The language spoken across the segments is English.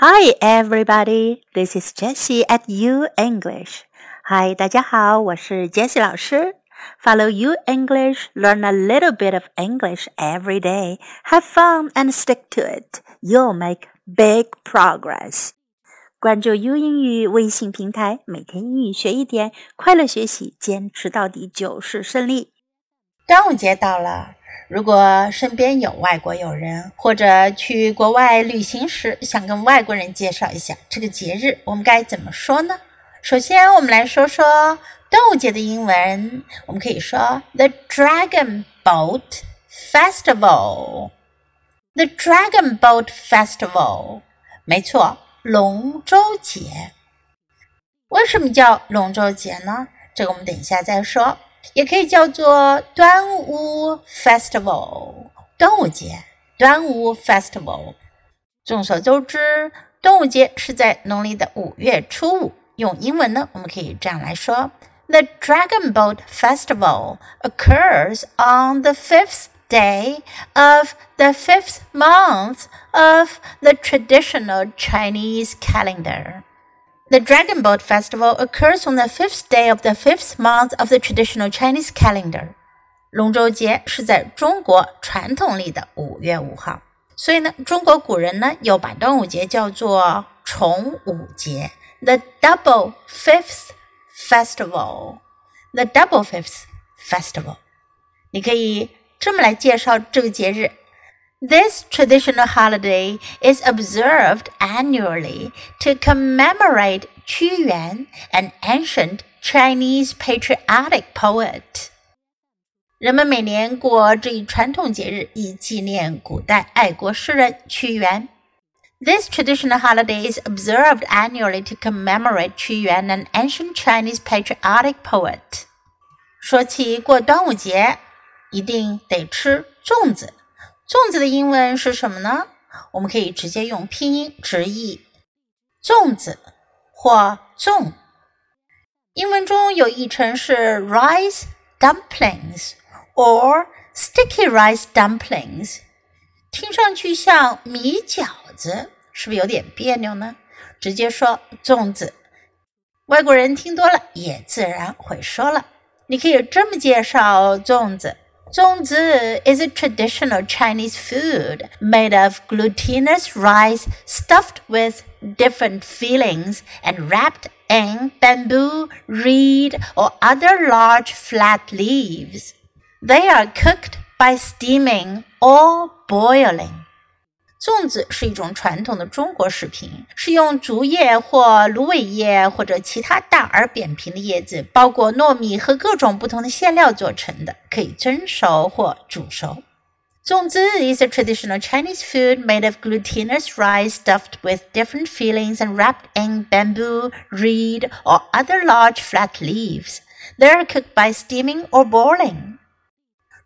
Hi, everybody. This is Jessie at U English. Hi, 大家好，我是 Jessie 老师。Follow U English, learn a little bit of English every day. Have fun and stick to it. You'll make big progress. 关注 U 英语微信平台，每天英语学一点，快乐学习，坚持到底就是胜利。 端午节到了。如果身边有外国友人，或者去国外旅行时想跟外国人介绍一下这个节日，我们该怎么说呢？首先，我们来说说端午节的英文，我们可以说 The Dragon Boat Festival。The Dragon Boat Festival，没错，龙舟节。为什么叫龙舟节呢？这个我们等一下再说。也可以叫做端午 Festival，端午节，端午 Festival。众所周知，端午节是在农历的五月初五。用英文呢，我们可以这样来说：The Dragon Boat Festival occurs on the fifth day of the fifth month of the traditional Chinese calendar. The Dragon Boat Festival occurs on the fifth day of the fifth month of the traditional Chinese calendar. 龙舟节是在中国传统历的五月五号，所以呢，中国古人呢又把端午节叫做重五节，the Double Fifth Festival。the Double Fifth Festival，你可以这么来介绍这个节日 this traditional holiday is observed annually to commemorate Qu Yuan, an ancient Chinese patriotic poet. 人们每年过这一传统节日，以纪念古代爱国诗人屈原。This traditional holiday is observed annually to commemorate Qu Yuan, an ancient Chinese patriotic poet. 说起过端午节，一定得吃粽子。 粽子的英文是什么呢？我们可以直接用拼音直译粽子或粽。英文中有译成是 rice dumplings or sticky rice dumplings，听上去像米饺子，是不是有点别扭呢？直接说粽子，外国人听多了也自然会说了。你可以这么介绍粽子。Zongzi is a traditional Chinese food made of glutinous rice stuffed with different fillings and wrapped in bamboo, reed, or other large flat leaves. They are cooked by steaming or boiling. 粽子是一种传统的中国食品，是用竹叶或芦苇叶或者其他大而扁平的叶子包裹糯米和各种不同的馅料做成的，可以蒸熟或煮熟。粽子 is a traditional Chinese food made of glutinous rice stuffed with different fillings and wrapped in bamboo, reed, or other large flat leaves. They are cooked by steaming or boiling.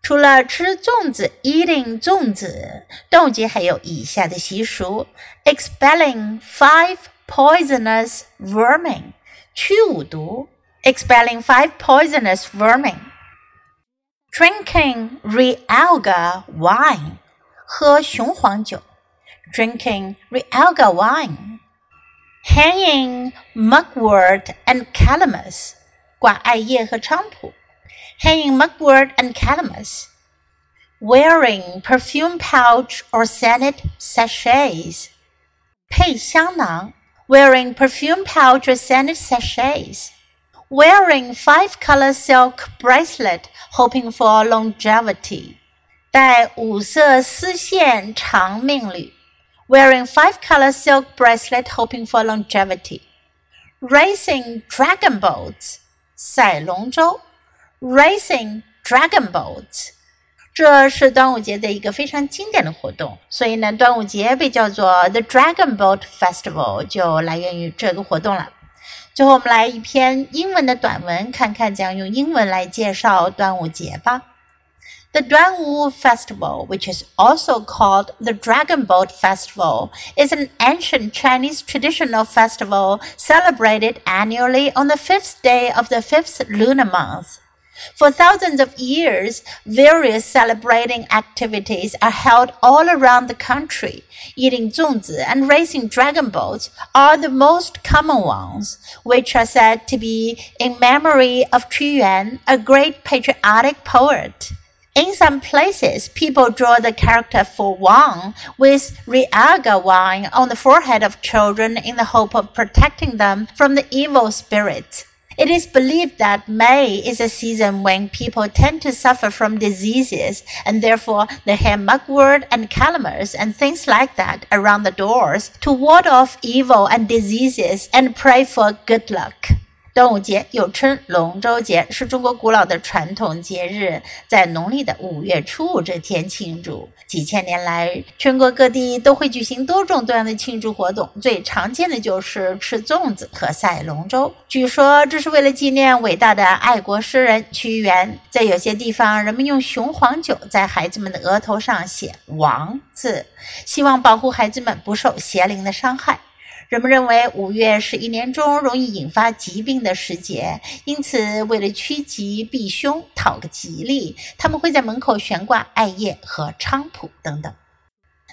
除了吃粽子 （eating 粽子），端午节还有以下的习俗。：expelling five poisonous vermin，驱五毒。；expelling five poisonous vermin；drinking realgar wine，喝雄黄酒。；drinking realgar wine；hanging mugwort and calamus，挂艾叶和菖蒲。hanging mugwort and calamus, wearing perfume pouch or scented sachets, 配香囊, wearing perfume pouch or scented sachets, wearing five color silk bracelet, hoping for longevity, 戴五色丝线长命缕, wearing five color silk bracelet, hoping for longevity, racing dragon boats, 赛龙舟。 Racing dragon boats，这是端午节的一个非常经典的活动，所以呢，端午节被叫做 The Dragon Boat Festival，就来源于这个活动了。最后，我们来一篇英文的短文，看看怎样用英文来介绍端午节吧。The Duanwu Festival, which is also called the Dragon Boat Festival, is an ancient Chinese traditional festival celebrated annually on the fifth day of the fifth lunar month. For thousands of years, various celebrating activities are held all around the country. Eating zongzi and racing dragon boats are the most common ones, which are said to be in memory of Qu Yuan, a great patriotic poet. In some places, people draw the character for Wang with Realgar wine on the forehead of children in the hope of protecting them from the evil spirits. It is believed that May is a season when people tend to suffer from diseases, and therefore they hang mugwort and calamus and things like that around the doors to ward off evil and diseases and pray for good luck. 端午节又称龙舟节，是中国古老的传统节日，在农历的五月初五这天庆祝。几千年来，全国各地都会举行多种多样的庆祝活动，最常见的就是吃粽子和赛龙舟。据说这是为了纪念伟大的爱国诗人屈原。在有些地方，人们用雄黄酒在孩子们的额头上写“王”字，希望保护孩子们不受邪灵的伤害。人们认为五月是一年中容易引发疾病的时节，因此为了趋吉避凶、讨个吉利，他们会在门口悬挂艾叶和菖蒲等等。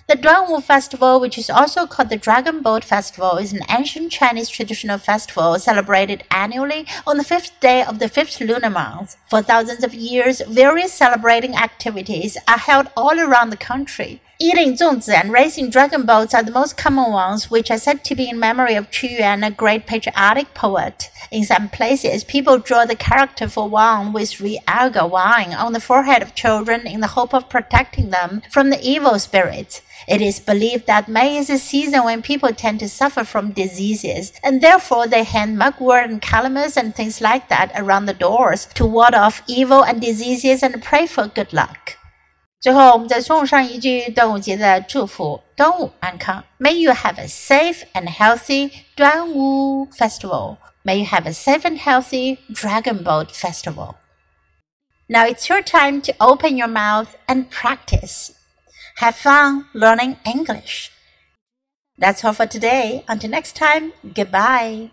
The Duanwu Festival, which is also called the Dragon Boat Festival, is an ancient Chinese traditional festival celebrated annually on the fifth day of the fifth lunar month. For thousands of years, various celebrating activities are held all around the country. Eating zongzi and racing dragon boats are the most common ones, which are said to be in memory of Qu Yuan, a great patriotic poet. In some places, people draw the character for Wang with realgar wine on the forehead of children in the hope of protecting them from the evil spirits. It is believed that May is a season when people tend to suffer from diseases, and therefore they hang mugwort and calamus and things like that around the doors to ward off evil and diseases and pray for good luck. 最后，我们再送上一句端午节的祝福：端午安康。May you have a safe and healthy 端午 festival. May you have a safe and healthy Dragon Boat festival. Now it's your time to open your mouth and practice. Have fun learning English. That's all for today. Until next time, goodbye.